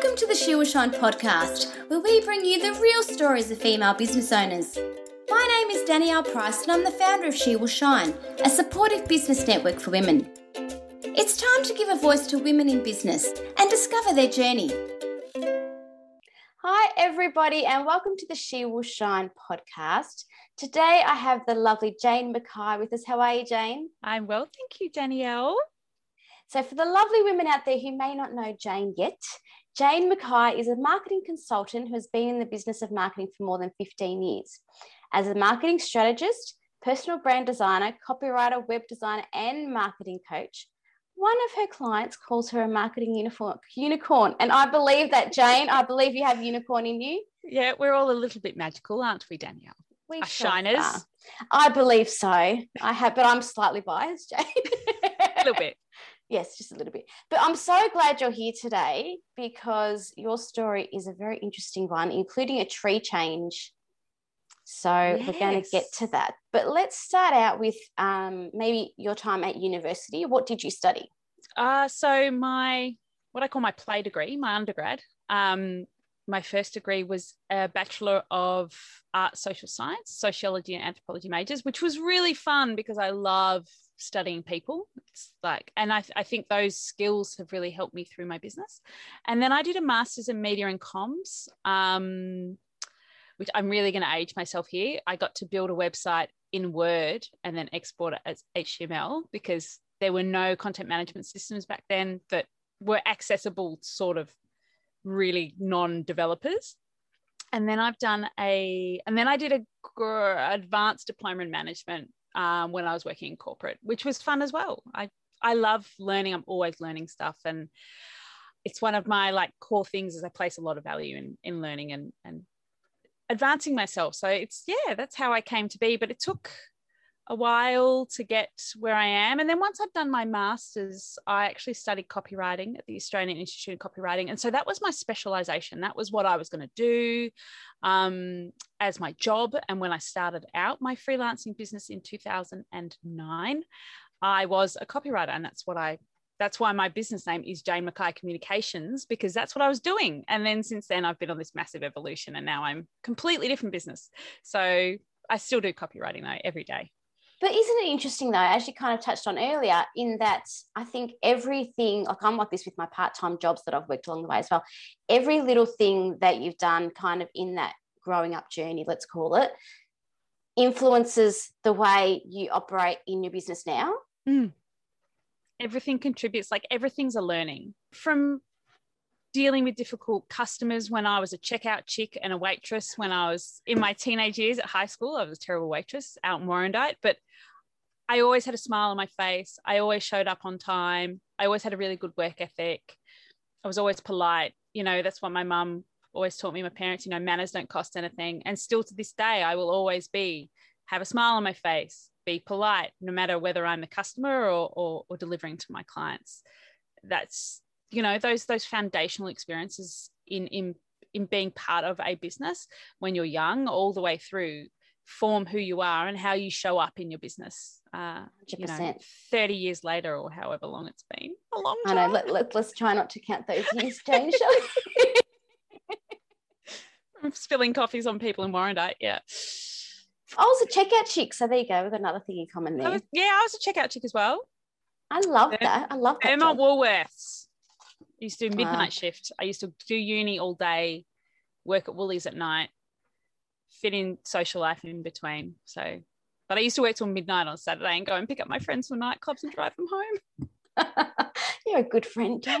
Welcome to the She Will Shine podcast, where we bring you the real stories of female business owners. My name is Danielle Price, and I'm the founder of She Will Shine, a supportive business network for women. It's time to give a voice to women in business and discover their journey. Hi, everybody, and welcome to the She Will Shine podcast. Today, I have the lovely Jane Mackay with us. How are you, Jane? I'm well, thank you, Danielle. So, for the lovely women out there who may not know Jane yet, Jane Mackay is a marketing consultant who has been in the business of marketing for more than 15 years. As a marketing strategist, personal brand designer, copywriter, web designer, and marketing coach, one of her clients calls her a marketing unicorn, unicorn. And I believe that, Jane, I believe you have unicorn in you. Yeah, we're all a little bit magical, aren't we, Danielle? We Our shiners. Are. I believe so. I have, but I'm slightly biased, Jane. a little bit. Yes, just a little bit. But I'm so glad you're here today because your story is a very interesting one, including a tree change. So yes. we're going to get to that. But let's start out with um, maybe your time at university. What did you study? Uh, so my what I call my play degree, my undergrad. Um, my first degree was a Bachelor of Art Social Science, Sociology and Anthropology majors, which was really fun because I love studying people. It's like, and I, I think those skills have really helped me through my business. And then I did a master's in media and comms, um, which I'm really going to age myself here. I got to build a website in Word and then export it as HTML because there were no content management systems back then that were accessible sort of really non-developers and then I've done a, and then I did a advanced diploma in management um, when I was working in corporate, which was fun as well. I I love learning. I'm always learning stuff, and it's one of my like core things. Is I place a lot of value in in learning and and advancing myself. So it's yeah, that's how I came to be. But it took a while to get where I am. And then once I'd done my master's, I actually studied copywriting at the Australian Institute of Copywriting. And so that was my specialization. That was what I was going to do um, as my job. And when I started out my freelancing business in 2009, I was a copywriter. And that's what I that's why my business name is Jane Mackay Communications because that's what I was doing. And then since then, I've been on this massive evolution, and now I'm completely different business. So I still do copywriting though every day. But isn't it interesting though, as you kind of touched on earlier, in that I think everything, like I'm like this with my part time jobs that I've worked along the way as well, every little thing that you've done kind of in that growing up journey, let's call it, influences the way you operate in your business now. Mm. Everything contributes, like everything's a learning from dealing with difficult customers when I was a checkout chick and a waitress when I was in my teenage years at high school. I was a terrible waitress out in Warrandyte, but I always had a smile on my face. I always showed up on time. I always had a really good work ethic. I was always polite. You know, that's what my mum always taught me, my parents, you know, manners don't cost anything. And still to this day, I will always be, have a smile on my face, be polite, no matter whether I'm a customer or, or, or delivering to my clients. That's you know those those foundational experiences in in in being part of a business when you're young all the way through form who you are and how you show up in your business uh, you know, 30 years later or however long it's been. A long time. I know. let, let, let's try not to count those years Jane From spilling coffees on people in Warrandyte yeah. I was a checkout chick. So there you go. We've got another thing in common there I was, yeah I was a checkout chick as well. I love that. I love that Emma Woolworths I used to do midnight wow. shift. I used to do uni all day, work at Woolies at night, fit in social life in between. So, but I used to work till midnight on Saturday and go and pick up my friends from nightclubs and drive them home. You're a good friend, so, at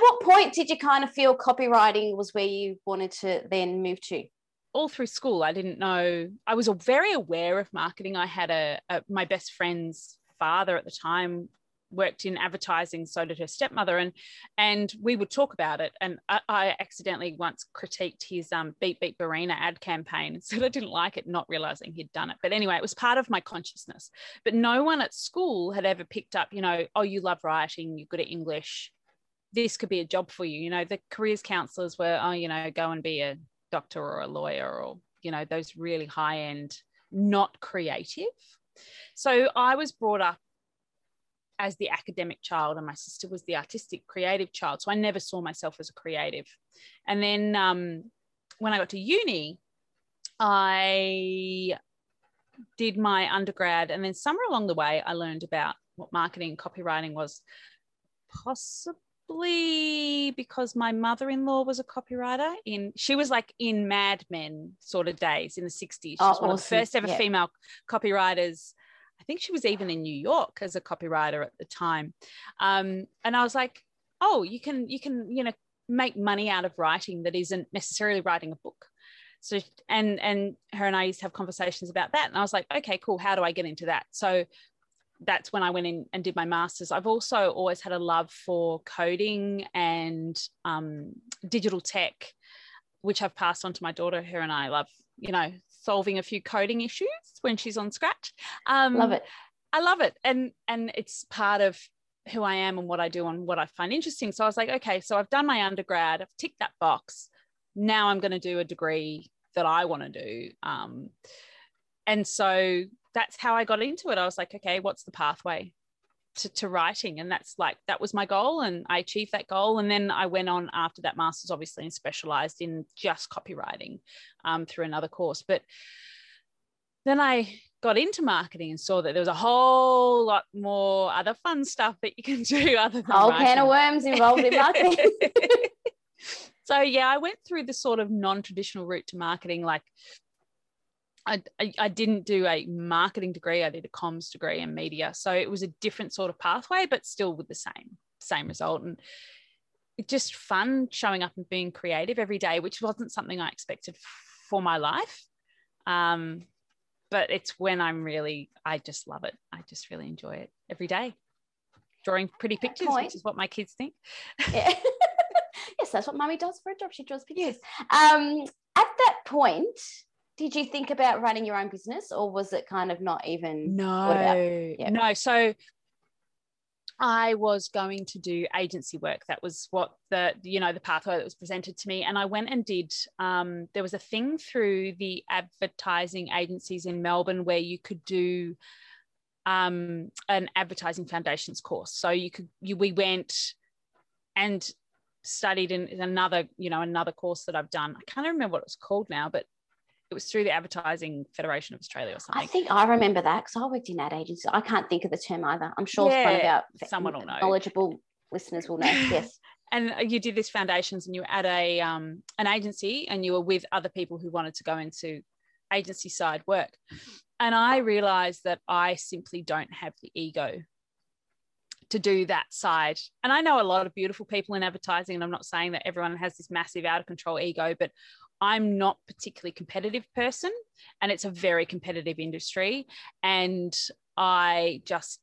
what point did you kind of feel copywriting was where you wanted to then move to? all through school i didn't know i was very aware of marketing i had a, a, my best friend's father at the time worked in advertising, so did her stepmother, and and we would talk about it. And I, I accidentally once critiqued his um, Beat Beep Barina ad campaign and said I didn't like it, not realizing he'd done it. But anyway, it was part of my consciousness. But no one at school had ever picked up, you know, oh, you love writing, you're good at English. This could be a job for you. You know, the careers counselors were, oh, you know, go and be a doctor or a lawyer or, you know, those really high end, not creative. So I was brought up as the academic child, and my sister was the artistic, creative child. So I never saw myself as a creative. And then um, when I got to uni, I did my undergrad, and then somewhere along the way, I learned about what marketing and copywriting was. Possibly because my mother-in-law was a copywriter in she was like in Mad Men sort of days in the 60s. She's oh, one awesome. of the first ever yeah. female copywriters I think she was even in New York as a copywriter at the time. Um, and I was like, oh, you can, you can, you know, make money out of writing that isn't necessarily writing a book. So, and, and her and I used to have conversations about that. And I was like, okay, cool. How do I get into that? So that's when I went in and did my master's. I've also always had a love for coding and um, digital tech, which I've passed on to my daughter. Her and I love, you know, solving a few coding issues when she's on Scratch. Um, love it. I love it, and and it's part of who I am and what I do and what I find interesting. So I was like, okay, so I've done my undergrad, I've ticked that box. Now I'm going to do a degree that I want to do. Um, and so that's how I got into it. I was like, okay, what's the pathway to, to writing? And that's like, that was my goal. And I achieved that goal. And then I went on after that master's, obviously, and specialized in just copywriting um, through another course. But then I got into marketing and saw that there was a whole lot more other fun stuff that you can do other than whole can of worms involved in marketing. so yeah, I went through the sort of non-traditional route to marketing, like I, I, I didn't do a marketing degree. I did a comms degree in media. So it was a different sort of pathway, but still with the same, same result. And just fun showing up and being creative every day, which wasn't something I expected for my life. Um, but it's when I'm really, I just love it. I just really enjoy it every day. Drawing pretty pictures, which is what my kids think. Yeah. yes, that's what mummy does for a job. She draws pictures. Um, at that point, did you think about running your own business or was it kind of not even no yeah. no so I was going to do agency work. That was what the you know the pathway that was presented to me, and I went and did. Um, there was a thing through the advertising agencies in Melbourne where you could do um, an advertising foundations course. So you could you we went and studied in, in another you know another course that I've done. I can't remember what it was called now, but it was through the Advertising Federation of Australia or something. I think I remember that because I worked in ad agency. I can't think of the term either. I'm sure yeah, someone will know. knowledgeable listeners will know. Yes. and you did this foundations and you were at a um, an agency and you were with other people who wanted to go into agency side work. And I realized that I simply don't have the ego to do that side. And I know a lot of beautiful people in advertising, and I'm not saying that everyone has this massive out of control ego, but I'm not particularly competitive person and it's a very competitive industry and I just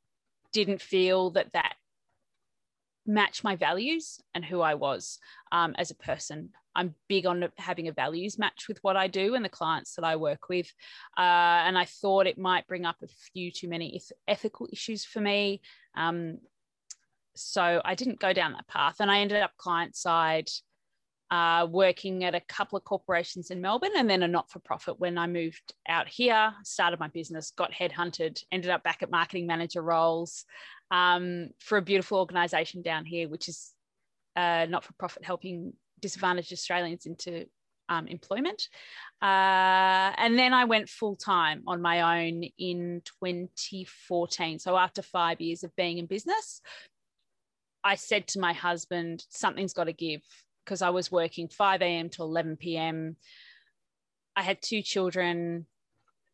didn't feel that that matched my values and who I was um, as a person. I'm big on having a values match with what I do and the clients that I work with. Uh, and I thought it might bring up a few too many ethical issues for me. Um, so I didn't go down that path and I ended up client side uh, working at a couple of corporations in Melbourne and then a not for profit when I moved out here, started my business, got headhunted, ended up back at marketing manager roles um, for a beautiful organization down here, which is uh, not for profit helping disadvantaged Australians into um, employment. Uh, and then I went full time on my own in 2014. So after five years of being in business, I said to my husband, something's got to give because I was working 5 a.m. to 11 p.m. I had two children.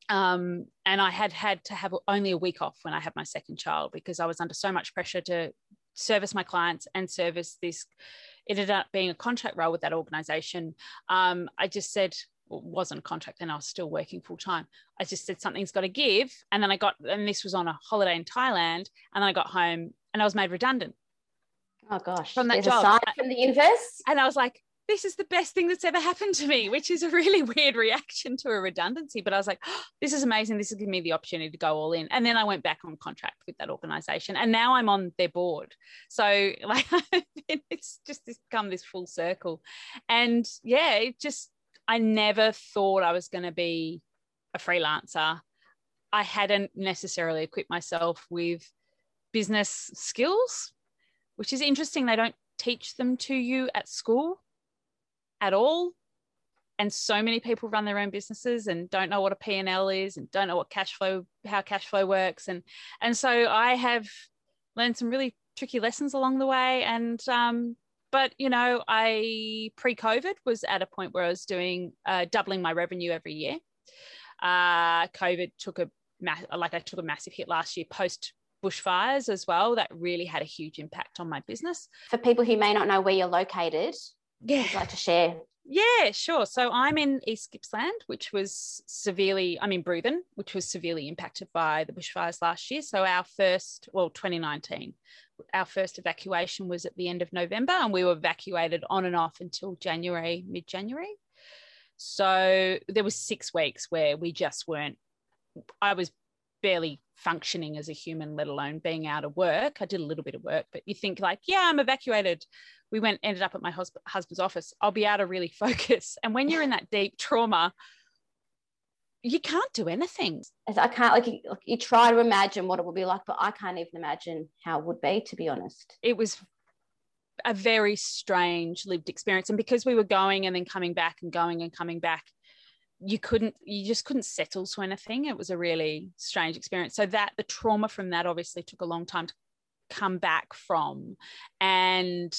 Um, and I had had to have only a week off when I had my second child because I was under so much pressure to service my clients and service this. It ended up being a contract role with that organization. Um, I just said, well, wasn't a contract and I was still working full time. I just said something's got to give. And then I got, and this was on a holiday in Thailand. And then I got home and I was made redundant. Oh gosh, from that There's job. A sign from the universe. And I was like, this is the best thing that's ever happened to me, which is a really weird reaction to a redundancy. But I was like, oh, this is amazing. This is giving me the opportunity to go all in. And then I went back on contract with that organization. And now I'm on their board. So like it's just come this full circle. And yeah, it just I never thought I was going to be a freelancer. I hadn't necessarily equipped myself with business skills, which is interesting. They don't teach them to you at school at all. And so many people run their own businesses and don't know what a P&L is and don't know what cash flow, how cash flow works. And, and so I have learned some really tricky lessons along the way. And, um, but you know, I pre-COVID was at a point where I was doing uh, doubling my revenue every year. Uh, COVID took a like I took a massive hit last year post bushfires as well. That really had a huge impact on my business. For people who may not know where you're located, yeah, would like to share. Yeah, sure. So I'm in East Gippsland, which was severely, I'm in Bruthen, which was severely impacted by the bushfires last year. So our first, well, 2019, our first evacuation was at the end of November, and we were evacuated on and off until January, mid January. So there was six weeks where we just weren't I was barely functioning as a human, let alone being out of work. I did a little bit of work, but you think like, yeah, I'm evacuated. We went, ended up at my hus- husband's office. I'll be able to really focus. And when you're in that deep trauma, you can't do anything. I can't like you, like you try to imagine what it would be like, but I can't even imagine how it would be, to be honest. It was a very strange lived experience. And because we were going and then coming back and going and coming back, you couldn't you just couldn't settle to anything. It was a really strange experience. So that the trauma from that obviously took a long time to come back from and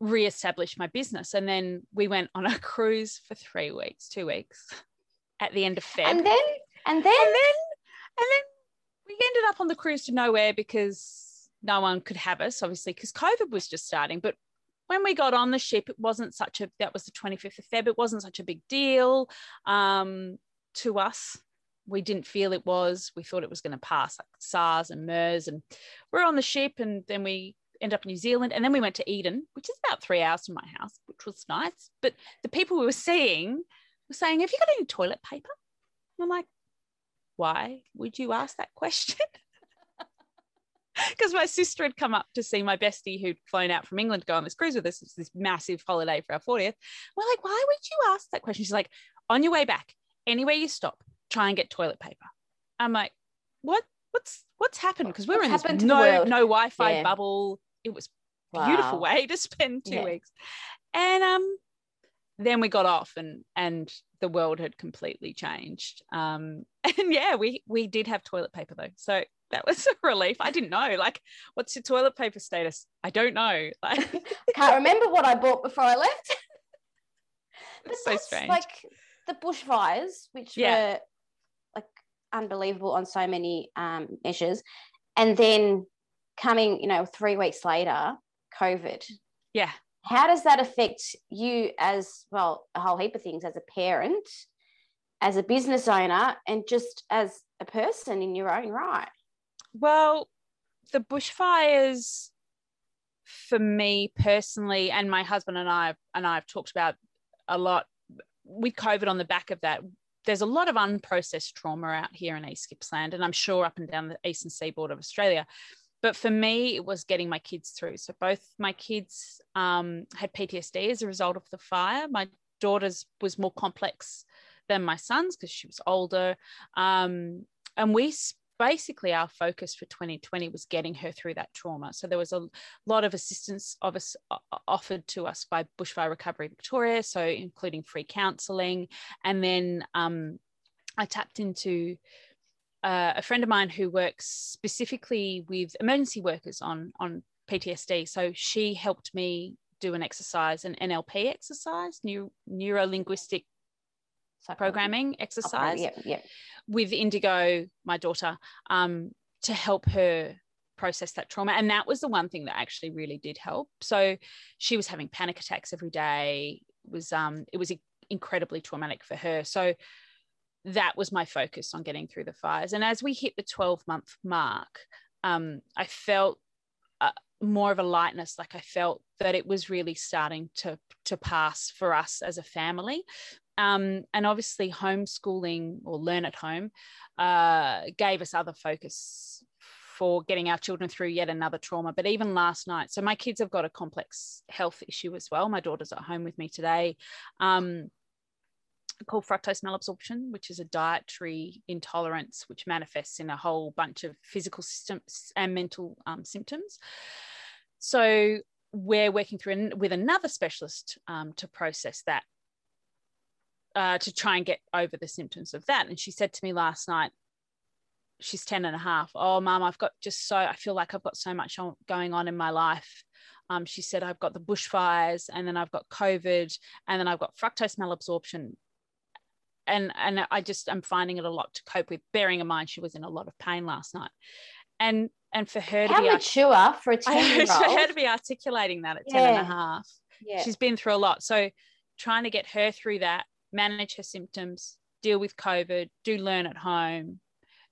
reestablish my business. And then we went on a cruise for three weeks two weeks at the end of Feb. And then and then? And then and then we ended up on the cruise to nowhere because no one could have us obviously because covid was just starting but when we got on the ship, it wasn't such a, that was the 25th of Feb, it wasn't such a big deal um, to us. We didn't feel it was. We thought it was going to pass like SARS and MERS. And we're on the ship and then we end up in New Zealand. And then we went to Eden, which is about three hours from my house, which was nice. But the people we were seeing were saying, Have you got any toilet paper? And I'm like, Why would you ask that question? because my sister had come up to see my bestie who'd flown out from England to go on this cruise with us. It's this massive holiday for our 40th. We're like, why would you ask that question? She's like, on your way back, anywhere you stop, try and get toilet paper. I'm like, what? What's what's happened? Because we were in this no no Wi-Fi yeah. bubble. It was wow. beautiful way to spend two yeah. weeks, and um, then we got off and and the world had completely changed. Um, and yeah, we we did have toilet paper though, so that was a relief. I didn't know. Like, what's your toilet paper status? I don't know. Like, can't remember what I bought before I left. but so strange. Like the bushfires, which yeah. were like unbelievable on so many um, measures, and then coming, you know, three weeks later, COVID. Yeah. How does that affect you as well? A whole heap of things as a parent, as a business owner, and just as a person in your own right. Well, the bushfires for me personally, and my husband and I and I have talked about a lot with COVID on the back of that. There's a lot of unprocessed trauma out here in East Gippsland, and I'm sure up and down the eastern seaboard of Australia. But for me, it was getting my kids through. So both my kids um, had PTSD as a result of the fire. My daughter's was more complex than my son's because she was older. Um, and we basically our focus for 2020 was getting her through that trauma. So there was a lot of assistance of us, uh, offered to us by Bushfire Recovery Victoria, so including free counselling, and then um, I tapped into uh, a friend of mine who works specifically with emergency workers on on PTSD. So she helped me do an exercise, an NLP exercise, new neuro linguistic programming exercise. Okay, yeah, yeah with Indigo, my daughter, um, to help her process that trauma. And that was the one thing that actually really did help. So she was having panic attacks every day. It was um, it was incredibly traumatic for her. So that was my focus on getting through the fires. And as we hit the 12 month mark, um, I felt uh, more of a lightness. Like I felt that it was really starting to to pass for us as a family. Um, and obviously, homeschooling or learn at home uh, gave us other focus for getting our children through yet another trauma. But even last night, so my kids have got a complex health issue as well. My daughter's at home with me today. Um, called fructose malabsorption, which is a dietary intolerance which manifests in a whole bunch of physical systems and mental um, symptoms. So we're working through with another specialist um, to process that, uh, to try and get over the symptoms of that. And she said to me last night, she's 10 and a half. Oh, mom, I've got just so, I feel like I've got so much going on in my life. Um, she said, I've got the bushfires and then I've got COVID and then I've got fructose malabsorption. And, and I just, I'm finding it a lot to cope with, bearing in mind she was in a lot of pain last night. And, and for her How to be mature for a 10 year for her to be articulating that at yeah. 10 and a half. Yeah. She's been through a lot. So trying to get her through that, manage her symptoms, deal with COVID, do learn at home,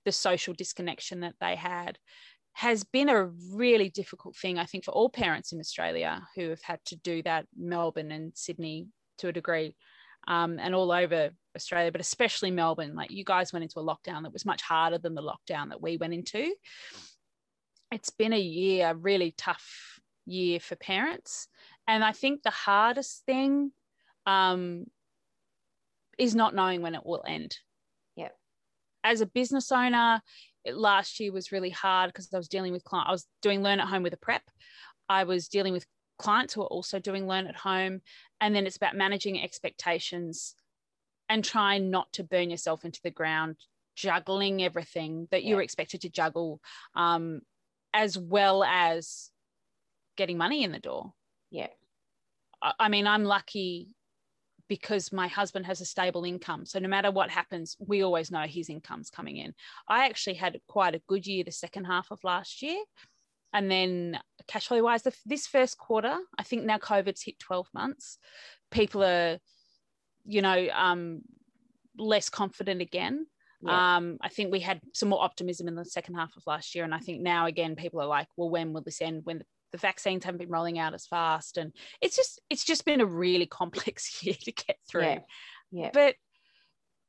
the social disconnection that they had has been a really difficult thing, I think, for all parents in Australia who have had to do that, Melbourne and Sydney to a degree, um, and all over Australia, but especially Melbourne. Like you guys went into a lockdown that was much harder than the lockdown that we went into. It's been a year, a really tough year for parents. And I think the hardest thing um, is not knowing when it will end Yeah. as a business owner, it, last year was really hard because I was dealing with clients. I was doing learn at home with a prep. I was dealing with clients who are also doing learn at home. And then it's about managing expectations and trying not to burn yourself into the ground, juggling everything that you're expected to juggle, um, as well as getting money in the door. Yeah. I, I mean, I'm lucky because my husband has a stable income. So no matter what happens, we always know his income's coming in. I actually had quite a good year the second half of last year. And then cash flow wise, the, this first quarter, I think now COVID's hit 12 months. People are, you know, um, less confident again. Yeah. Um, I think we had some more optimism in the second half of last year. And I think now again, people are like, well, when will this end? When the vaccines haven't been rolling out as fast. And it's just it's just been a really complex year to get through. Yeah, yeah. but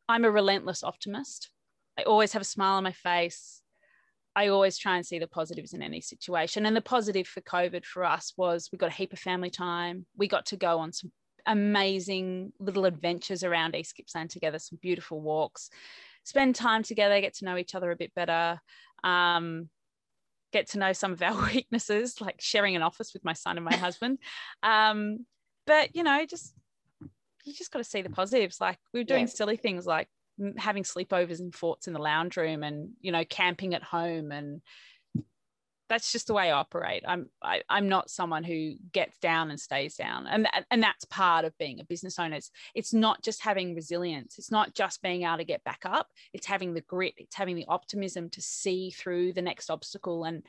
i'm a relentless optimist. I always have a smile on my face. I always try and see the positives in any situation. And the positive for covid for us was we got a heap of family time. We got to go on some amazing little adventures around east gippsland together some beautiful walks spend time together get to know each other a bit better. Um, get to know some of our weaknesses, like sharing an office with my son and my husband. Um, but you know, just you just got to see the positives. Like we were doing yeah. silly things like having sleepovers in forts in the lounge room, and you know, camping at home, and that's just the way I operate. I'm I, am i am not someone who gets down and stays down, and and that's part of being a business owner. It's, it's not just having resilience. It's not just being able to get back up. It's having the grit. It's having the optimism to see through the next obstacle and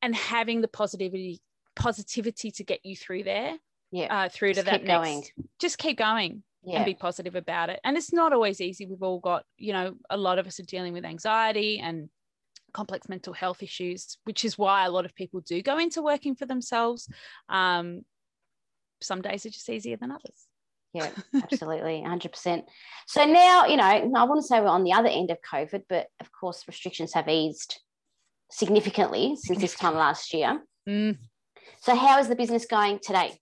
and having the positivity positivity to get you through there. Yeah, uh, through just to that next. Going. Just keep going. Yeah. and be positive about it. And it's not always easy. We've all got, you know, a lot of us are dealing with anxiety and complex mental health issues, which is why a lot of people do go into working for themselves. Um, some days are just easier than others. Yeah, absolutely, 100%. So now, you know, I want to say we're on the other end of COVID, but of course, restrictions have eased significantly since this time last year. Mm. So, how is the business going today?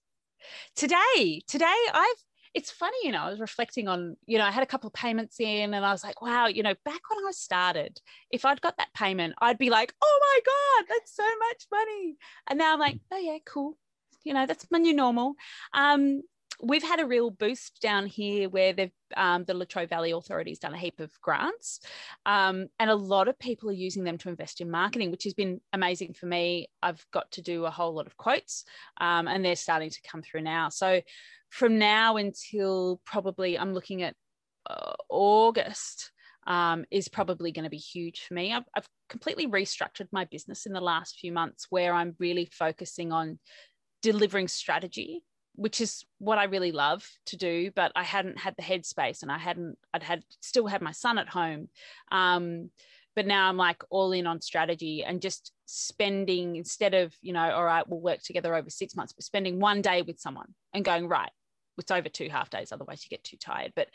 Today, today, I've it's funny, you know, I was reflecting on, you know, I had a couple of payments in and I was like, wow, you know, back when I started, if I'd got that payment, I'd be like, oh my God, that's so much money. And now I'm like, oh yeah, cool. You know, that's my new normal. Um, we've had a real boost down here where they've um, the Latrobe Valley Authority's done a heap of grants, um, and a lot of people are using them to invest in marketing, which has been amazing for me. I've got to do a whole lot of quotes, um, and they're starting to come through now. So from now until probably I'm looking at uh, August um, is probably going to be huge for me. I've, I've completely restructured my business in the last few months where I'm really focusing on delivering strategy which is what I really love to do, but I hadn't had the headspace and I hadn't, I'd had still had my son at home. Um, but now I'm like all in on strategy and just spending instead of, you know, all right, we'll work together over six months, but spending one day with someone and going, right, it's over two half days otherwise you get too tired but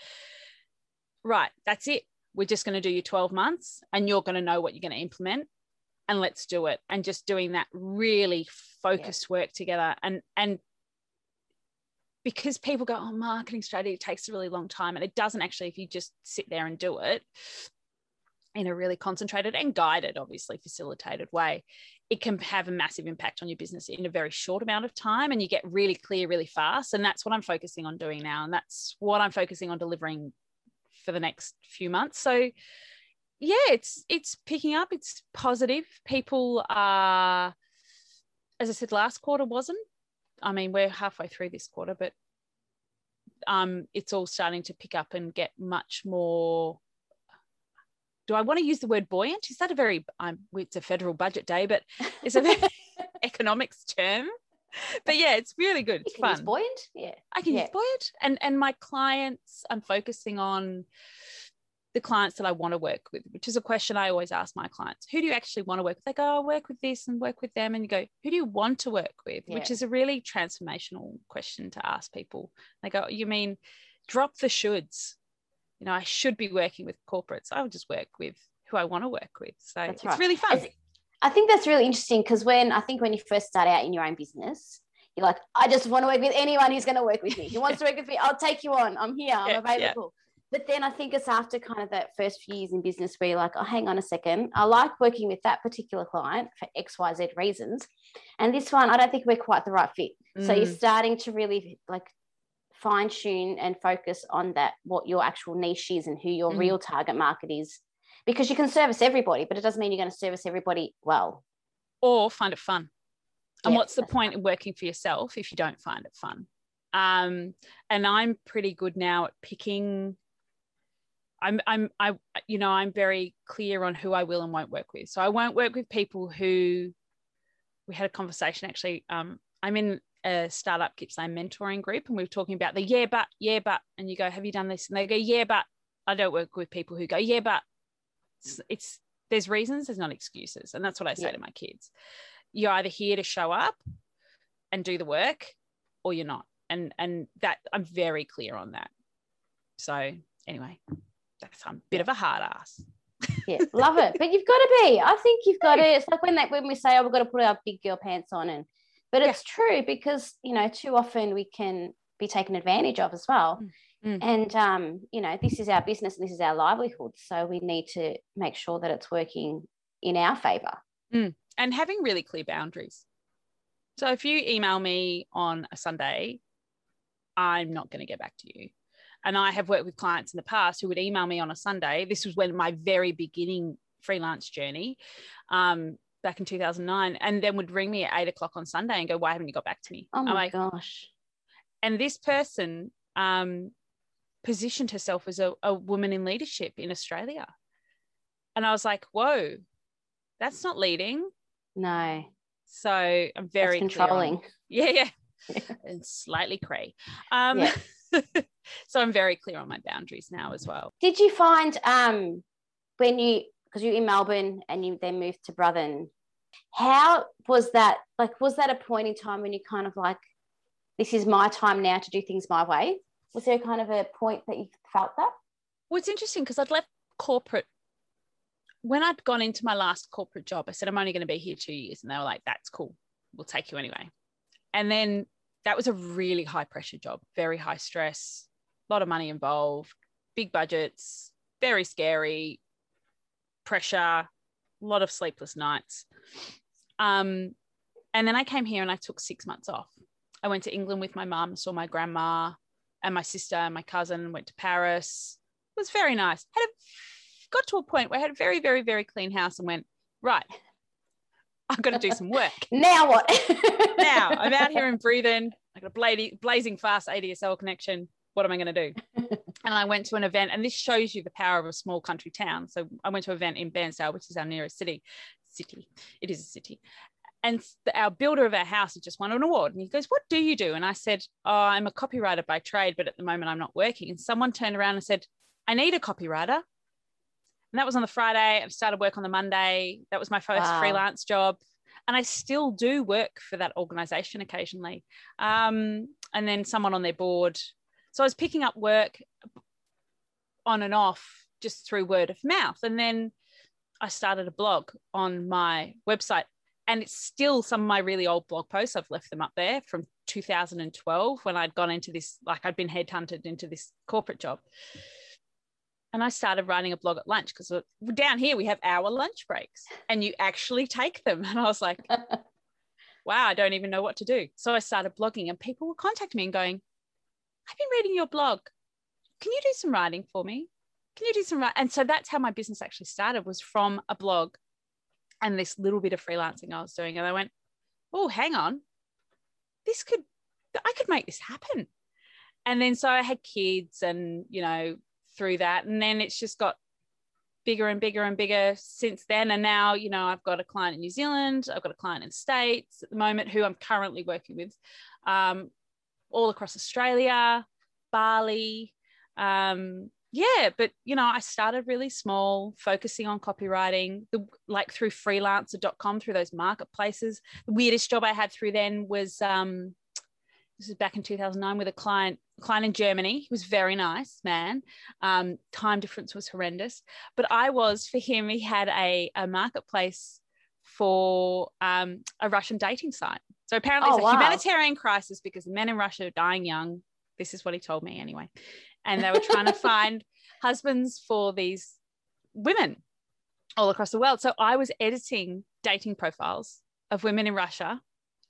right that's it we're just going to do you 12 months and you're going to know what you're going to implement and let's do it and just doing that really focused yeah. work together and and because people go, oh, marketing strategy takes a really long time. And it doesn't actually, if you just sit there and do it in a really concentrated and guided, obviously facilitated way, it can have a massive impact on your business in a very short amount of time. And you get really clear really fast. And that's what I'm focusing on doing now. And that's what I'm focusing on delivering for the next few months. So yeah, it's it's picking up. It's positive. People are, as I said, last quarter wasn't. I mean, we're halfway through this quarter, but um, it's all starting to pick up and get much more. Do I want to use the word buoyant? Is that a very? Um, it's a federal budget day, but it's a very economics term. But yeah, it's really good. It's fun. buoyant, yeah. I can yeah. use buoyant, and and my clients, I'm focusing on the clients that I want to work with, which is a question I always ask my clients. Who do you actually want to work with? They go, oh, work with this and work with them. And you go, who do you want to work with? Yeah. Which is a really transformational question to ask people. They go, you mean drop the shoulds? You know, I should be working with corporates. I will just work with who I want to work with. So that's it's right. really fun. It's, I think that's really interesting because when I think when you first start out in your own business, you're like, I just want to work with anyone who's going to work with me. Who wants to work with me? I'll take you on. I'm here. I'm yeah, available. Yeah but then I think it's after kind of that first few years in business where you're like, oh, hang on a second. I like working with that particular client for XYZ reasons. And this one, I don't think we're quite the right fit. Mm. So you're mm. starting to really like fine tune and focus on that, what your actual niche is and who your mm. real target market is. Because you can service everybody, but it doesn't mean you're going to service everybody well. Or find it fun. And yeah, what's the point right. of working for yourself if you don't find it fun? Um, and I'm pretty good now at picking I'm I'm I you know I'm very clear on who I will and won't work with. So I won't work with people who we had a conversation actually. Um, I'm in a startup Gippsland mentoring group and we were talking about the yeah but yeah but and you go have you done this and they go yeah but I don't work with people who go yeah but it's, it's there's reasons there's not excuses and that's what I say yeah. to my kids. You're either here to show up and do the work or you're not and and that I'm very clear on that. So anyway that's I'm a bit of a hard ass. yeah, love it. But you've got to be. I think you've got to. It's like when they when we say, "Oh, we've got to put our big girl pants on," and but it's yeah. true because you know too often we can be taken advantage of as well. Mm. mm. And um, you know, this is our business and this is our livelihood, so we need to make sure that it's working in our favor. Mm. And having really clear boundaries. So if you email me on a Sunday, I'm not going to get back to you. And I have worked with clients in the past who would email me on a Sunday. This was when my very beginning freelance journey um, back in 2009, and then would ring me at eight o'clock on Sunday and go, Why haven't you got back to me? Oh my like, gosh. And this person um, positioned herself as a, a woman in leadership in Australia. And I was like, Whoa, that's not leading. No. So I'm very controlling. Yeah, yeah. and slightly cray. Um, yeah. so I'm very clear on my boundaries now as well. Did you find um, when you because you're in Melbourne and you then moved to Bruthen, how was that? Like, was that a point in time when you kind of like, this is my time now to do things my way? Was there kind of a point that you felt that? Well, it's interesting because I'd left corporate when I'd gone into my last corporate job. I said I'm only going to be here two years, and they were like, "That's cool, we'll take you anyway." And then that was a really high pressure job, very high stress, a lot of money involved, big budgets, very scary, pressure, a lot of sleepless nights. Um, and then I came here and I took six months off. I went to England with my mum, saw my grandma and my sister and my cousin, went to Paris. It was very nice. Had a, got to a point where I had a very, very, very clean house and went, right, I've got to do some work. now what? now I'm out here and breathing. I got a blazing fast ADSL connection. What am I going to do? and I went to an event, and this shows you the power of a small country town. So I went to an event in Bairnsdale, which is our nearest city. City, it is a city. And our builder of our house had just won an award. And he goes, What do you do? And I said, Oh, I'm a copywriter by trade, but at the moment I'm not working. And someone turned around and said, I need a copywriter. And that was on the Friday. I started work on the Monday. That was my first wow. freelance job. And I still do work for that organization occasionally. Um, and then someone on their board. So I was picking up work on and off just through word of mouth. And then I started a blog on my website and it's still some of my really old blog posts. I've left them up there from 2012 when I'd gone into this, like I'd been headhunted into this corporate job. And I started writing a blog at lunch because uh, down here we have our lunch breaks and you actually take them. And I was like, wow, I don't even know what to do. So I started blogging and people would contact me and going, I've been reading your blog. Can you do some writing for me? Can you do some writing? And so that's how my business actually started was from a blog and this little bit of freelancing I was doing. And I went, oh, hang on, this could, I could make this happen. And then so I had kids and, you know, through that. And then it's just got bigger and bigger and bigger since then. And now, you know, I've got a client in New Zealand, I've got a client in States at the moment who I'm currently working with, um, all across Australia, Bali, um, yeah but you know i started really small focusing on copywriting the like through freelancer.com through those marketplaces the weirdest job i had through then was um this is back in 2009 with a client client in germany he was very nice man um, time difference was horrendous but i was for him he had a, a marketplace for um, a russian dating site so apparently oh, it's a wow. humanitarian crisis because the men in russia are dying young this is what he told me anyway and they were trying to find husbands for these women all across the world. So I was editing dating profiles of women in Russia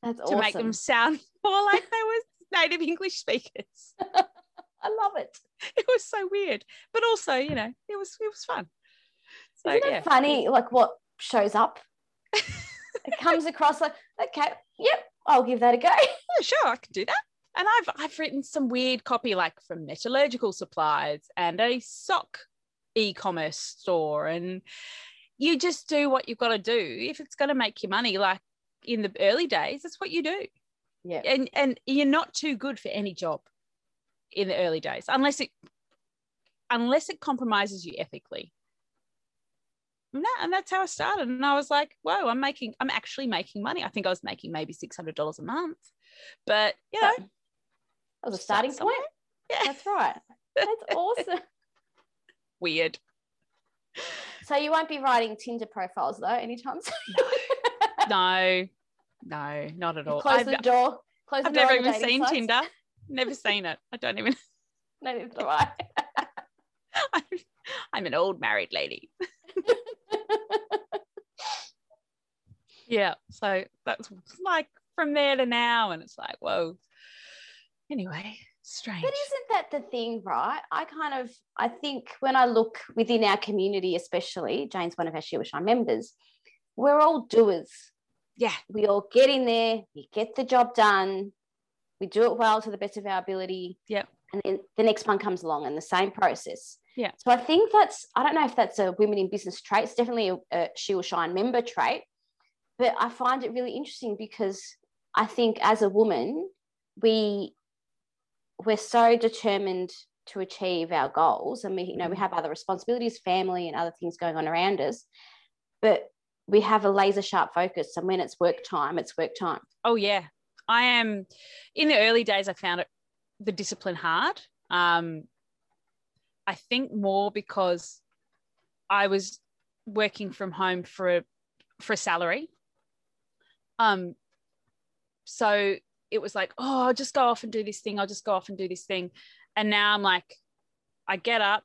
That's to awesome. make them sound like they were native English speakers. I love it. It was so weird, but also, you know, it was it was fun. So, Isn't it yeah. funny, like what shows up? it comes across like, okay, yep, I'll give that a go. Yeah, sure, I can do that and I've I've written some weird copy like from metallurgical supplies and a sock e-commerce store and you just do what you've got to do if it's going to make you money like in the early days that's what you do yeah and and you're not too good for any job in the early days unless it unless it compromises you ethically and, that, and that's how I started. And I was like, whoa, I'm making, I'm actually making money. I think I was making maybe $600 a month, but you know, that was a starting point. Yeah. That's right. That's awesome. Weird. So you won't be writing Tinder profiles though anytime soon. no, no, not at all. Close the door. Close I've door never even seen sites. Tinder. Never seen it. I don't even. Neither do I. I'm, I'm an old married lady. yeah. So that's like from there to now, and it's like, whoa, anyway strange but isn't that the thing right i kind of i think when i look within our community especially jane's one of our She members we're all doers yeah. We all get in there we get the job done we do it well to the best of our ability. Yeah. And then the next one comes along and the same process. Yeah. So i think that's i don't know if that's a women in business trait it's definitely a, a She Will Shine member trait but i find it really interesting because i think as a woman we we're so determined to achieve our goals and we you know we mm. have other responsibilities family and other things going on around us but we have a laser sharp focus and when it's work time it's work time oh yeah i am in the early days i found it the discipline hard um i think more because i was working from home for a for a salary um so it was like, oh, I'll just go off and do this thing. I'll just go off and do this thing. And now I'm like, I get up,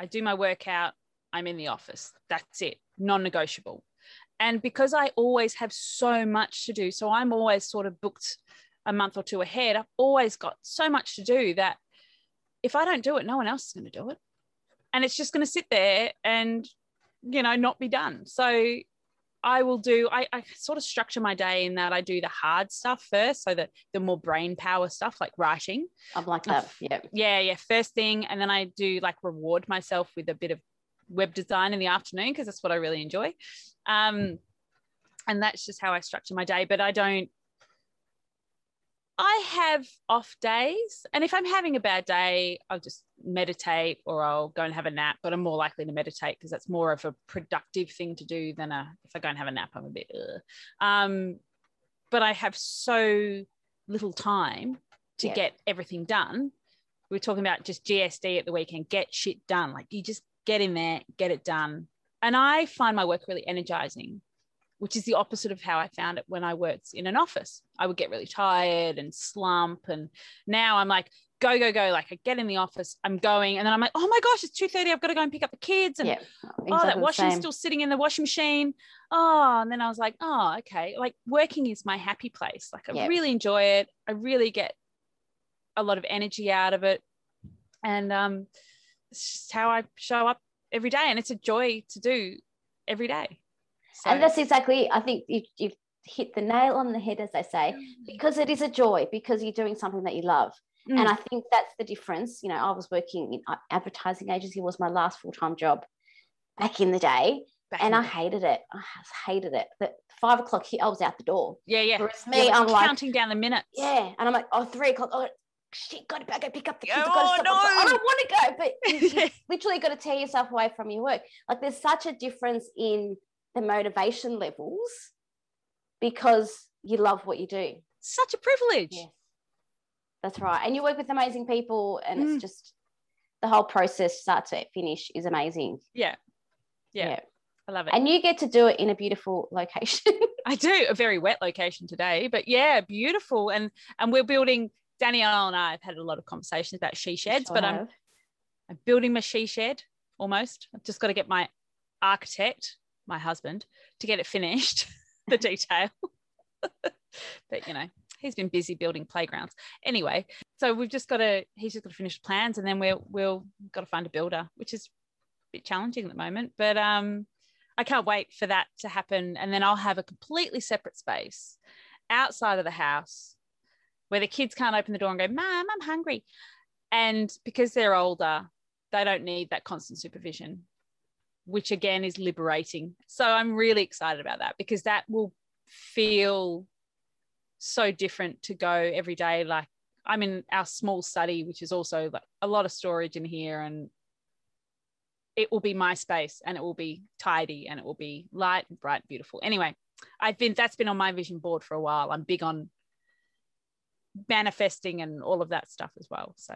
I do my workout, I'm in the office. That's it, non negotiable. And because I always have so much to do, so I'm always sort of booked a month or two ahead, I've always got so much to do that if I don't do it, no one else is going to do it. And it's just going to sit there and, you know, not be done. So I will do, I, I sort of structure my day in that I do the hard stuff first. So that the more brain power stuff like writing. I'm like that. Yeah. Yeah. Yeah. First thing. And then I do like reward myself with a bit of web design in the afternoon because that's what I really enjoy. Um, and that's just how I structure my day. But I don't, I have off days. And if I'm having a bad day, I'll just meditate or I'll go and have a nap. But I'm more likely to meditate because that's more of a productive thing to do than a, if I go and have a nap, I'm a bit, um, but I have so little time to yeah. get everything done. We are talking about just GSD at the weekend, get shit done. Like you just get in there, get it done. And I find my work really energizing which is the opposite of how I found it when I worked in an office. I would get really tired and slump. And now I'm like, go, go, go. Like I get in the office, I'm going, and then I'm like, oh my gosh, it's 2:30. I've got to go and pick up the kids. And Yeah, exactly oh, that washing's still sitting in the washing machine. Oh, and then I was like, oh, okay. Like working is my happy place. Like I Yeah. really enjoy it. I really get a lot of energy out of it. And um, it's just how I show up every day. And it's a joy to do every day. So, and that's exactly i think you, you've hit the nail on the head as they say because it is a joy because you're doing something that you love Mm. and i think that's the difference you know i was working in advertising agency was my last full-time job back in the day back and i hated it i hated it but five o'clock i was out the door yeah, yeah. whereas me i'm like counting down the minutes. yeah and i'm like oh three o'clock oh shit gotta go pick up the kids Oh, gotta no. i don't want to go but you, literally got to tear yourself away from your work. Like there's such a difference in the motivation levels because you love what you do. Such a privilege. Yes. That's right. And you work with amazing people and Mm. it's just the whole process start to finish is amazing. Yeah. Yeah. I love it. And you get to do it in a beautiful location. I do a very wet location today, but yeah, beautiful. And and we're building. Danielle and I have had a lot of conversations about she sheds, Sure but I'm. I'm building my she shed almost. I've just got to get my architect, my husband, to get it finished, the detail. but you know, he's been busy building playgrounds. Anyway, so we've just got to he's just got to finish the plans and then we'll we'll got to find a builder, which is a bit challenging at the moment. But um I can't wait for that to happen. And then I'll have a completely separate space outside of the house where the kids can't open the door and go, Mom, I'm hungry. And because they're older, they don't need that constant supervision, which again is liberating. So I'm really excited about that because that will feel so different to go every day. Like I'm in our small study, which is also like a lot of storage in here and it will be my space and it will be tidy and it will be light and bright and beautiful. Anyway, I've been that's been on my vision board for a while. I'm big on manifesting and all of that stuff as well. So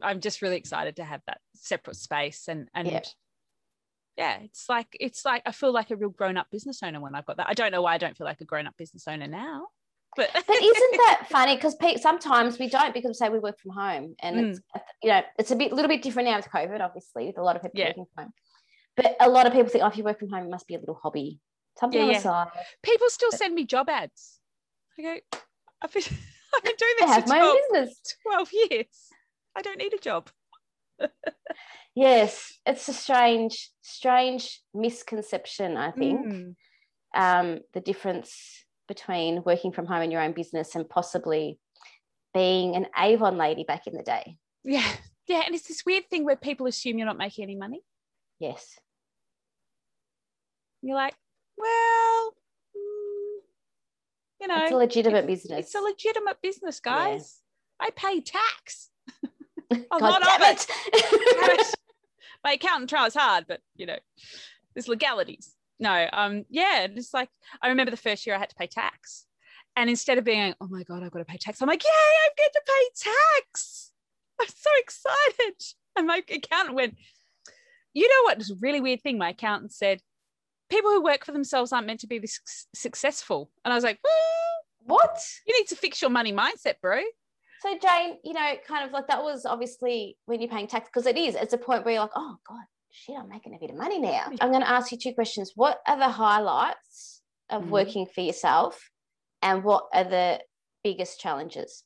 I'm just really excited to have that separate space and and Yep. yeah, it's like it's like I feel like a real grown-up business owner when I've got that. I don't know why I don't feel like a grown-up business owner now. But, But isn't that funny? Because sometimes we don't because say we work from home, and Mm. it's you know it's a bit little bit different now with COVID, obviously, with a lot of people Yeah. working from home. But a lot of people think, oh, if you work from home, it must be a little hobby, something Yeah, on yeah. side. people still send me job ads. I go, I've been, doing I this have for my 12, own business. 12 years. I don't need a job. Yes, it's a strange, strange misconception. I think Mm. um, the difference between working from home in your own business and possibly being an Avon lady back in the day. Yeah. Yeah. And it's this weird thing where people assume you're not making any money. Yes, You're like, well, you know, it's a legitimate it's- business. It's a legitimate business, guys. I pay tax. a God lot of it. it. My accountant tries hard, but you know, there's legalities. No, um, yeah, just like I remember the first year I had to pay tax. And instead of being, oh my God, I've got to pay tax, I'm like, yay, I get to pay tax. I'm so excited. And my accountant went, you know what? This really weird thing. My accountant said, people who work for themselves aren't meant to be this successful. And I was like, "Hmm, what? you need to fix your money mindset, bro. So Jane, you know, kind of like that was obviously when you're paying tax because it is. It's a point where you're like, oh God, shit, I'm making a bit of money now. I'm going to ask you two questions. What are the highlights of Mhm. working for yourself, and what are the biggest challenges?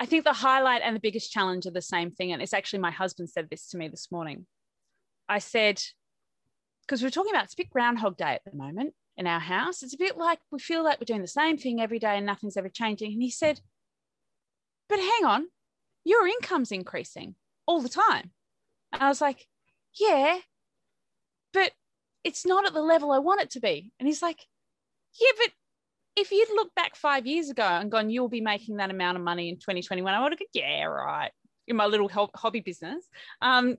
I think the highlight and the biggest challenge are the same thing. And it's actually my husband said this to me this morning. I said, because we're talking about it's a bit Groundhog Day at the moment in our house. It's a bit like we feel like we're doing the same thing every day and nothing's ever changing. And he said, but hang on, your income's increasing all the time. And I was like, yeah, but it's not at the level I want it to be. And he's like, yeah, but if you'd looked back five years ago and gone, you'll be making that amount of money in 2021, I would have gone, yeah, right. In my little hobby business. Um,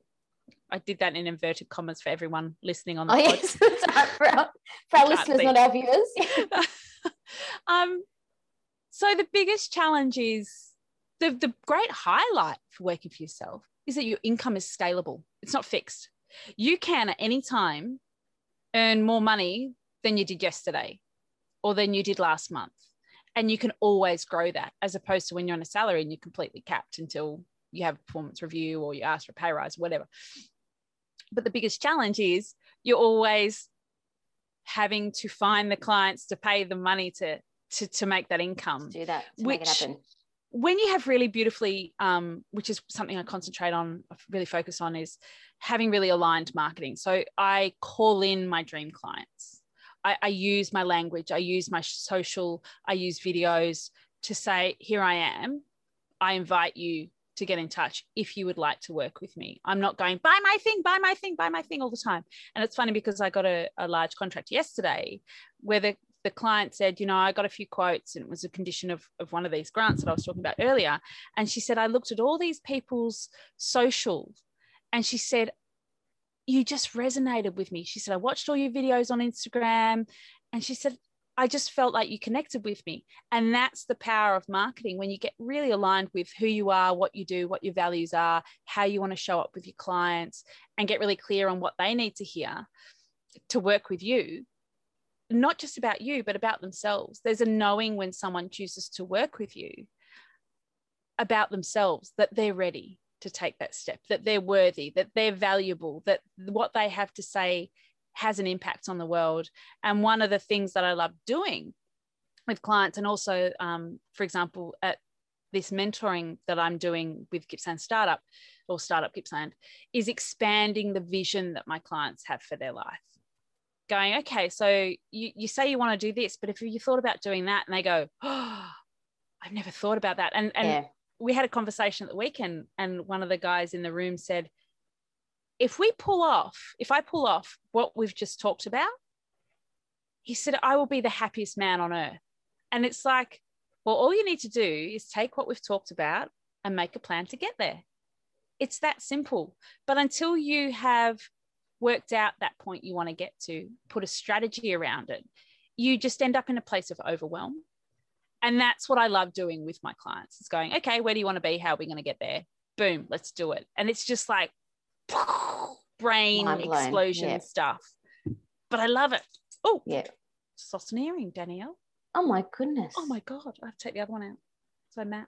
I did that in inverted commas for everyone listening on the Oh yes, for our, for our listeners, see. not our viewers. um, so the biggest challenge is the, the great highlight for working for yourself is that your income is scalable. It's not fixed. You can at any time earn more money than you did yesterday or than you did last month. And you can always grow that as opposed to when you're on a salary and you're completely capped until you have a performance review or you ask for a pay rise, whatever. But the biggest challenge is you're always having to find the clients to pay the money to to, to make that income. Do that. which when you have really beautifully, um, which is something I concentrate on, really focus on, is having really aligned marketing. So I call in my dream clients. I, I use my language, I use my social, I use videos to say, here I am. I invite you to get in touch if you would like to work with me. I'm not going, buy my thing, buy my thing, buy my thing all the time. And it's funny because I got a, a large contract yesterday where the, the client said, you know, I got a few quotes and it was a condition of, of one of these grants that I was talking about earlier. And she said, I looked at all these people's social and she said, you just resonated with me. She said, I watched all your videos on Instagram. And she said, I just felt like you connected with me. And that's the power of marketing when you get really aligned with who you are, what you do, what your values are, how you want to show up with your clients, and get really clear on what they need to hear to work with you. Not just about you, but about themselves. There's a knowing when someone chooses to work with you about themselves that they're ready to take that step, that they're worthy, that they're valuable, that what they have to say has an impact on the world. And one of the things that I love doing with clients, and also, um, for example, at this mentoring that I'm doing with Gippsland Startup or Startup Gippsland, is expanding the vision that my clients have for their life. Going, okay, so you, you say you want to do this, but if you thought about doing that, and they go, oh, I've never thought about that. And, and yeah. we had a conversation at the weekend, and one of the guys in the room said, if we pull off, if I pull off what we've just talked about, he said, I will be the happiest man on earth. And it's like, well, all you need to do is take what we've talked about and make a plan to get there. It's that simple. But until you have worked out that point you want to get to, put a strategy around it, you just end up in a place of overwhelm. And that's what I love doing with my clients. It's going, okay, where do you want to be? How are we going to get there? Boom, let's do it. And it's just like brain explosion yeah. stuff. But I love it. Oh, yeah. Lost an earring, Danielle. Oh my goodness. Oh my God. I have to take the other one out. So match.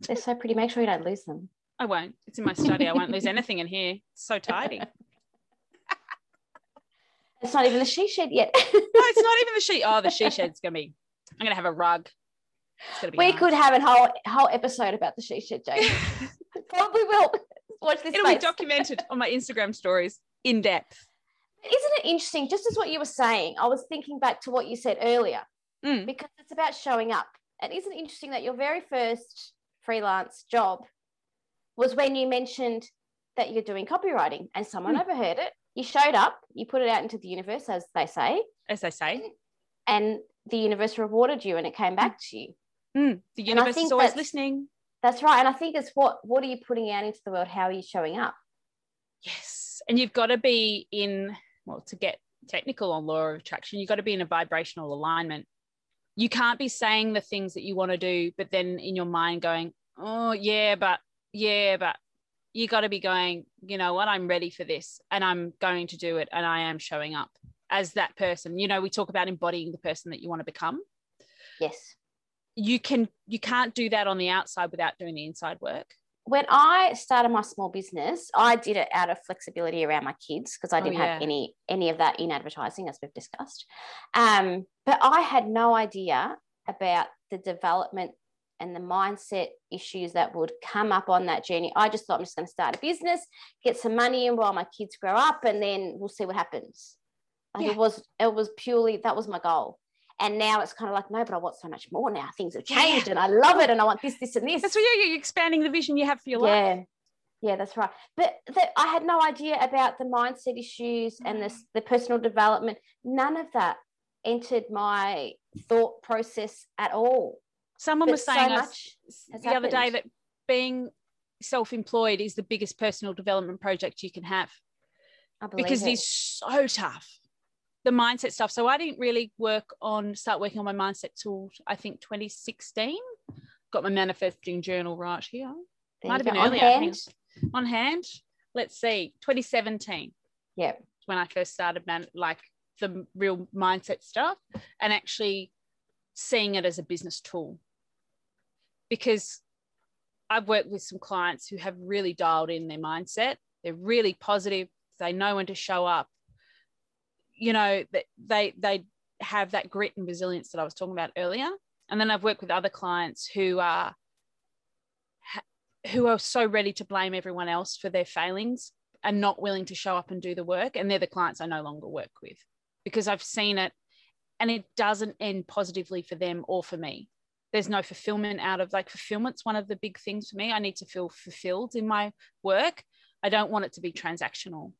They're so pretty. Make sure you don't lose them. I won't. It's in my study. I won't lose anything in here. It's so tidy. it's not even the she shed yet. no, it's not even the she. Oh, the she shed's gonna be. I'm gonna have a rug. It's gonna be we could have a whole whole episode about the she shed, Jane. Probably will. Watch this. It'll space. be documented on my Instagram stories in depth. Isn't it interesting? Just as what you were saying, I was thinking back to what you said earlier mm. because it's about showing up. And isn't it interesting that your very first freelance job was when you mentioned that you're doing copywriting and someone mm. overheard it? You showed up, you put it out into the universe, as they say. As they say. And the universe rewarded you and it came back to you. Mm. The universe is always listening. That's right. And I think it's what what are you putting out into the world? How are you showing up? Yes. And you've got to be in, well, to get technical on law of attraction, you've got to be in a vibrational alignment. You can't be saying the things that you want to do, but then in your mind going, oh, yeah, but yeah, but you got to be going, you know what, I'm ready for this and I'm going to do it and I am showing up as that person. You know, we talk about embodying the person that you want to become. Yes you can you can't do that on the outside without doing the inside work when I started my small business, I did it out of flexibility around my kids because I oh, didn't oh, yeah. have any any of that in advertising, as we've discussed. Um, but I had no idea about the development and the mindset issues that would come up on that journey. I just thought I'm just going to start a business, get some money in while my kids grow up, and then we'll see what happens. Like yeah. it was, it was purely that was my goal. And now it's kind of like, no, but I want so much more now. Things have changed and I love it and I want this, this, and this. That's what you're, you're expanding the vision you have for your life. Yeah, Yeah, that's right. But the, I had no idea about the mindset issues and the, mm. the personal development. None of that entered my thought process at all. Someone but was saying so us the happened. other day that being self-employed is the biggest personal development project you can have because it. it is so tough the mindset stuff. So I didn't really work on start working on my mindset till I think 2016. Got my manifesting journal right here. There Might have been earlier. On hand. on hand. Let's see, 2017. Yeah. When I first started man like the real mindset stuff and actually seeing it as a business tool. Because I've worked with some clients who have really dialed in their mindset. They're really positive. They know when to show up. You know, they they have that grit and resilience that I was talking about earlier. And then I've worked with other clients who are who are so ready to blame everyone else for their failings and not willing to show up and do the work. And they're the clients I no longer work with because I've seen it and it doesn't end positively for them or for me. There's no fulfillment out of like fulfillment's one of the big things for me. I need to feel fulfilled in my work. I don't want it to be transactional.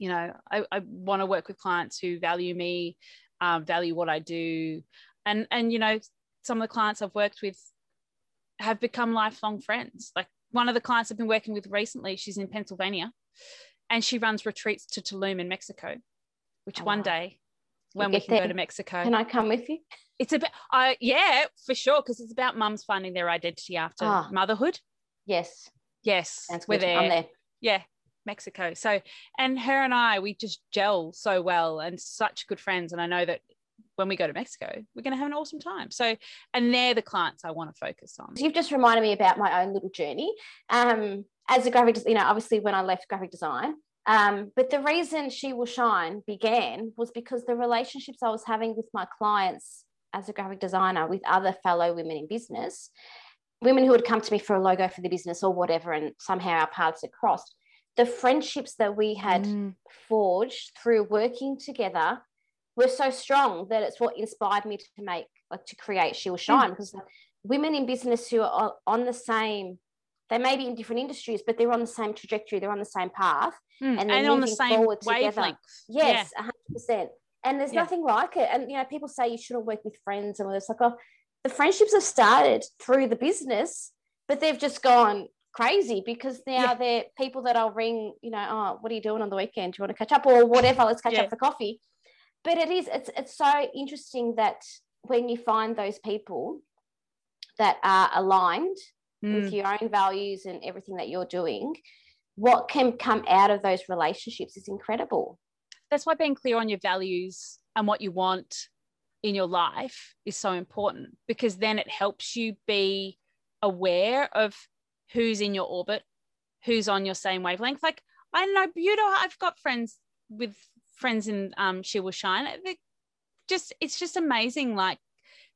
You know, I, I want to work with clients who value me, um, value what I do. And, and, you know, some of the clients I've worked with have become lifelong friends. Like one of the clients I've been working with recently, she's in Pennsylvania and she runs retreats to Tulum in Mexico, which oh, one wow. day when we can there. go to Mexico. Can I come with you? It's about, uh, yeah, for sure, because it's about mums finding their identity after oh. motherhood. Yes. Yes. That's we're there. I'm there. Yeah, Mexico. So, and her and I, we just gel so well and such good friends. And I know that when we go to Mexico, we're going to have an awesome time. So, and they're the clients I want to focus on. You've just reminded me about my own little journey. Um, as a graphic, you know, obviously when I left graphic design, um, but the reason She Will Shine began was because the relationships I was having with my clients as a graphic designer with other fellow women in business, women who would come to me for a logo for the business or whatever, and somehow our paths had crossed. The friendships that we had mm. forged through working together were so strong that it's what inspired me to make, like to create She Will Shine, mm. because women in business who are on the same they may be in different industries, but they're on the same trajectory, they're on the same path, mm, and they're and on the same wavelength. Yes, 100% And there's yeah. nothing like it. And you know, people say you shouldn't work with friends, and it's like, oh, the friendships have started through the business, but they've just gone crazy because now yeah. they're people that I'll ring. You know, oh, what are you doing on the weekend? Do you want to catch up or whatever? Let's catch up for coffee. But it is, it's it's so interesting that when you find those people that are aligned mm. with your own values and everything that you're doing, what can come out of those relationships is incredible. That's why being clear on your values and what you want in your life is so important because then it helps you be aware of who's in your orbit, who's on your same wavelength. Like I know Buto, I've got friends with friends in um, She Will Shine. Just it's just amazing, like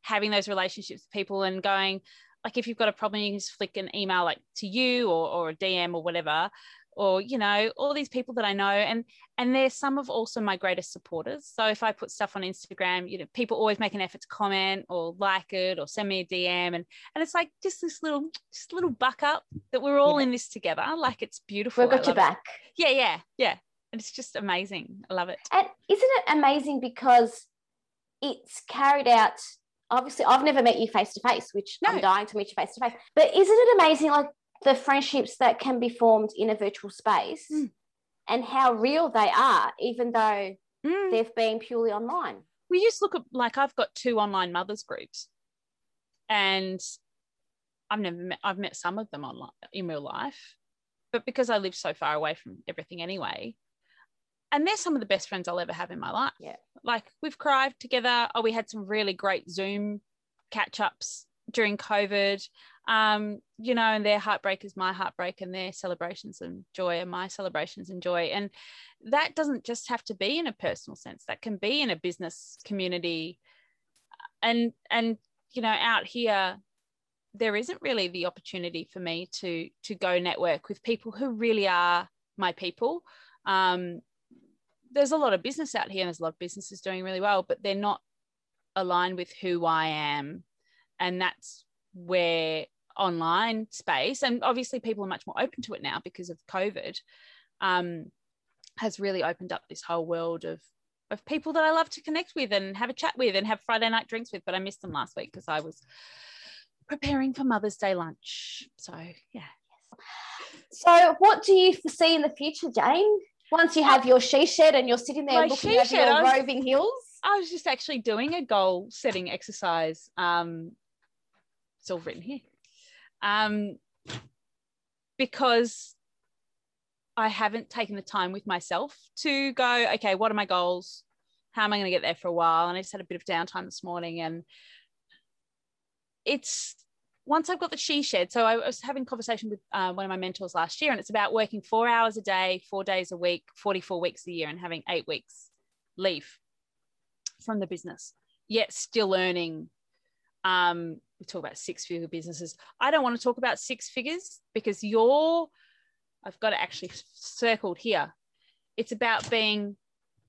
having those relationships with people and going, like if you've got a problem, you can just flick an email like to you or, or a DM or whatever, or you know, all these people that I know, and and they're some of also my greatest supporters. So if I put stuff on Instagram, you know, people always make an effort to comment or like it or send me a DM, and and it's like just this little just little buck up that we're all yeah. in this together. Like it's beautiful. We've got your back. It. Yeah, yeah, yeah. And it's just amazing. I love it. And isn't it amazing because it's carried out obviously I've never met you face to face, which no. I'm dying to meet you face to face. But isn't it amazing, like the friendships that can be formed in a virtual space mm. and how real they are, even though mm. they've been purely online? We just look at like I've got two online mothers groups, and I've never met. I've met some of them online in real life, but because I live so far away from everything anyway, and they're some of the best friends I'll ever have in my life. Yeah. Like we've cried together. Oh, we had some really great Zoom catch ups during COVID. Um, you know, and their heartbreak is my heartbreak, and their celebrations and joy are my celebrations and joy. And that doesn't just have to be in a personal sense, that can be in a business community. And, and, you know, out here, there isn't really the opportunity for me to to go network with people who really are my people um, there's a lot of business out here and there's a lot of businesses doing really well, but they're not aligned with who I am. And that's where online space, and obviously people are much more open to it now because of COVID, um, has really opened up this whole world of of people that I love to connect with and have a chat with and have Friday night drinks with. But I missed them last week because I was preparing for Mother's Day lunch. So yeah. So what do you foresee in the future, Jane? Once you have your she shed and you're sitting there My looking at your was, roving hills. I was just actually doing a goal setting exercise. Um, it's all written here. Um, because I haven't taken the time with myself to go, okay, what are my goals? How am I going to get there for a while? And I just had a bit of downtime this morning. And it's once I've got the she shed. So I was having conversation with uh, one of my mentors last year, and it's about working four hours a day, four days a week, 44 weeks a year, and having eight weeks leave from the business, yet still earning. Um, we talk about six figure businesses. I don't want to talk about six figures because you're, I've got it actually circled here. It's about being,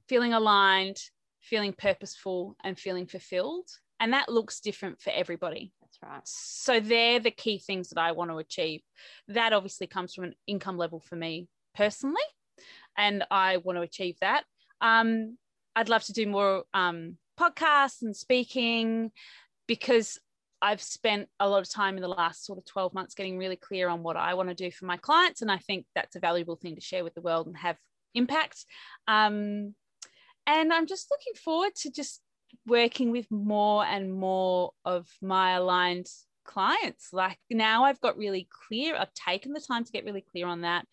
feeling aligned, feeling purposeful, and feeling fulfilled. And that looks different for everybody. That's right. So they're the key things that I want to achieve. That obviously comes from an income level for me personally, and I want to achieve that. Um, I'd love to do more um, podcasts and speaking because I've spent a lot of time in the last sort of 12 months getting really clear on what I want to do for my clients. And I think that's a valuable thing to share with the world and have impact. Um, and I'm just looking forward to just working with more and more of my aligned clients. Like now I've got really clear, I've taken the time to get really clear on that,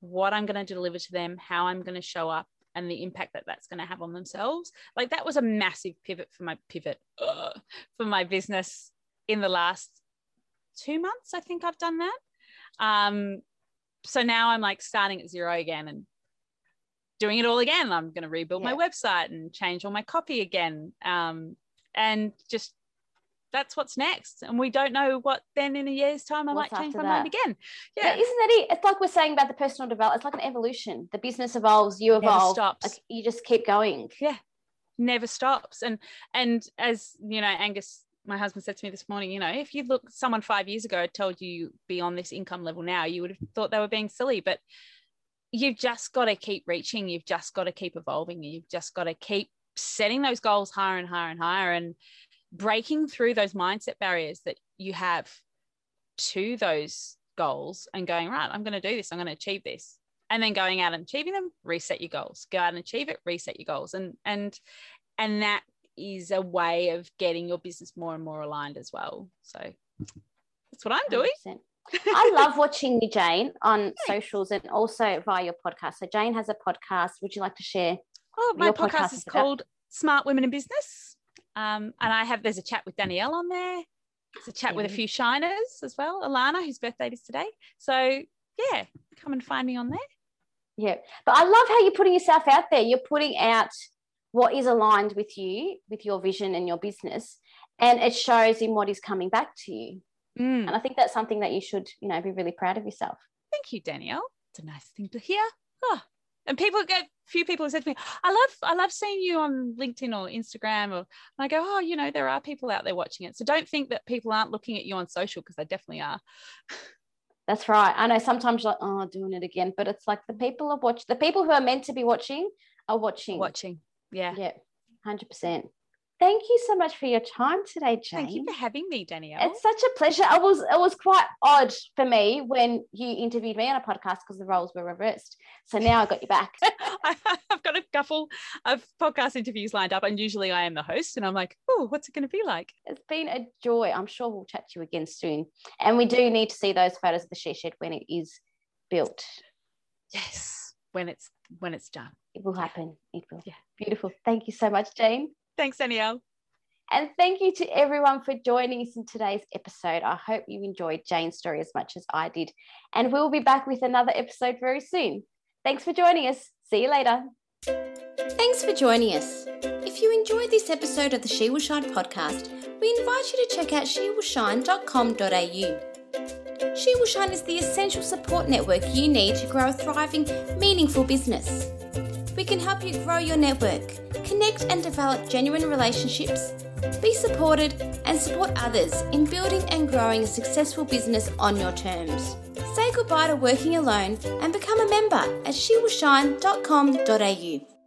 what I'm going to deliver to them, how I'm going to show up, and the impact that that's going to have on themselves. Like that was a massive pivot for my pivot uh, for my business in the last two months. I think I've done that. Um, so now I'm like starting at zero again and doing it all again. I'm going to rebuild yeah. my website and change all my copy again. Um, and just that's what's next. And we don't know what then in a year's time I what's might change my that? mind again. Yeah. yeah. Isn't that it? It's like we're saying about the personal development. It's like an evolution. The business evolves, you evolve. Never stops. Like you just keep going. Yeah. Never stops. And and as you know, Angus, my husband said to me this morning, you know, if you look someone five years ago told you be on this income level now, you would have thought they were being silly. But you've just got to keep reaching, you've just got to keep evolving, you've just got to keep setting those goals higher and higher and higher and breaking through those mindset barriers that you have to those goals and going, right, I'm going to do this, I'm going to achieve this. And then going out and achieving them, reset your goals. Go out and achieve it, reset your goals. And and and that is a way of getting your business more and more aligned as well. So that's what I'm doing. 100%. I love watching you, Jane, on socials and also via your podcast. So Jane has a podcast. Would you like to share? Oh, my podcast, podcast, is called Smart Women in Business. Um, and I have there's a chat with Danielle on there. It's a chat yeah. with a few shiners as well. Alana, whose birthday is today. So yeah, come and find me on there. Yeah. But I love how you're putting yourself out there. You're putting out what is aligned with you, with your vision and your business. And it shows in what is coming back to you. Mm. And I think that's something that you should, you know, be really proud of yourself. Thank you, Danielle. It's a nice thing to hear. Oh. And people get few people have said to me, I love I love seeing you on LinkedIn or Instagram or and I go, Oh, you know, there are people out there watching it. So don't think that people aren't looking at you on social because they definitely are. That's right. I know sometimes like, oh, doing it again, but it's like the people are watching the people who are meant to be watching are watching. Watching. Yeah. Yeah. Hundred percent. Thank you so much for your time today, Jane. Thank you for having me, Danielle. It's such a pleasure. It was it was quite odd for me when you interviewed me on a podcast because the roles were reversed. So now I've got you back. I've got a couple of podcast interviews lined up, and usually I am the host, and I'm like, oh, what's it going to be like? It's been a joy. I'm sure we'll chat to you again soon, and we do need to see those photos of the she shed when it is built. Yes, when it's when it's done. It will happen. It will. Yeah. Beautiful. Thank you so much, Jane. Thanks, Danielle. And thank you to everyone for joining us in today's episode. I hope you enjoyed Jane's story as much as I did. And we'll be back with another episode very soon. Thanks for joining us. See you later. Thanks for joining us. If you enjoyed this episode of the She Will Shine podcast, we invite you to check out shewillshine.com.au. She Will Shine is the essential support network you need to grow a thriving, meaningful business. We can help you grow your network, connect and develop genuine relationships, be supported, and support others in building and growing a successful business on your terms. Say goodbye to working alone and become a member at shewillshine.com.au.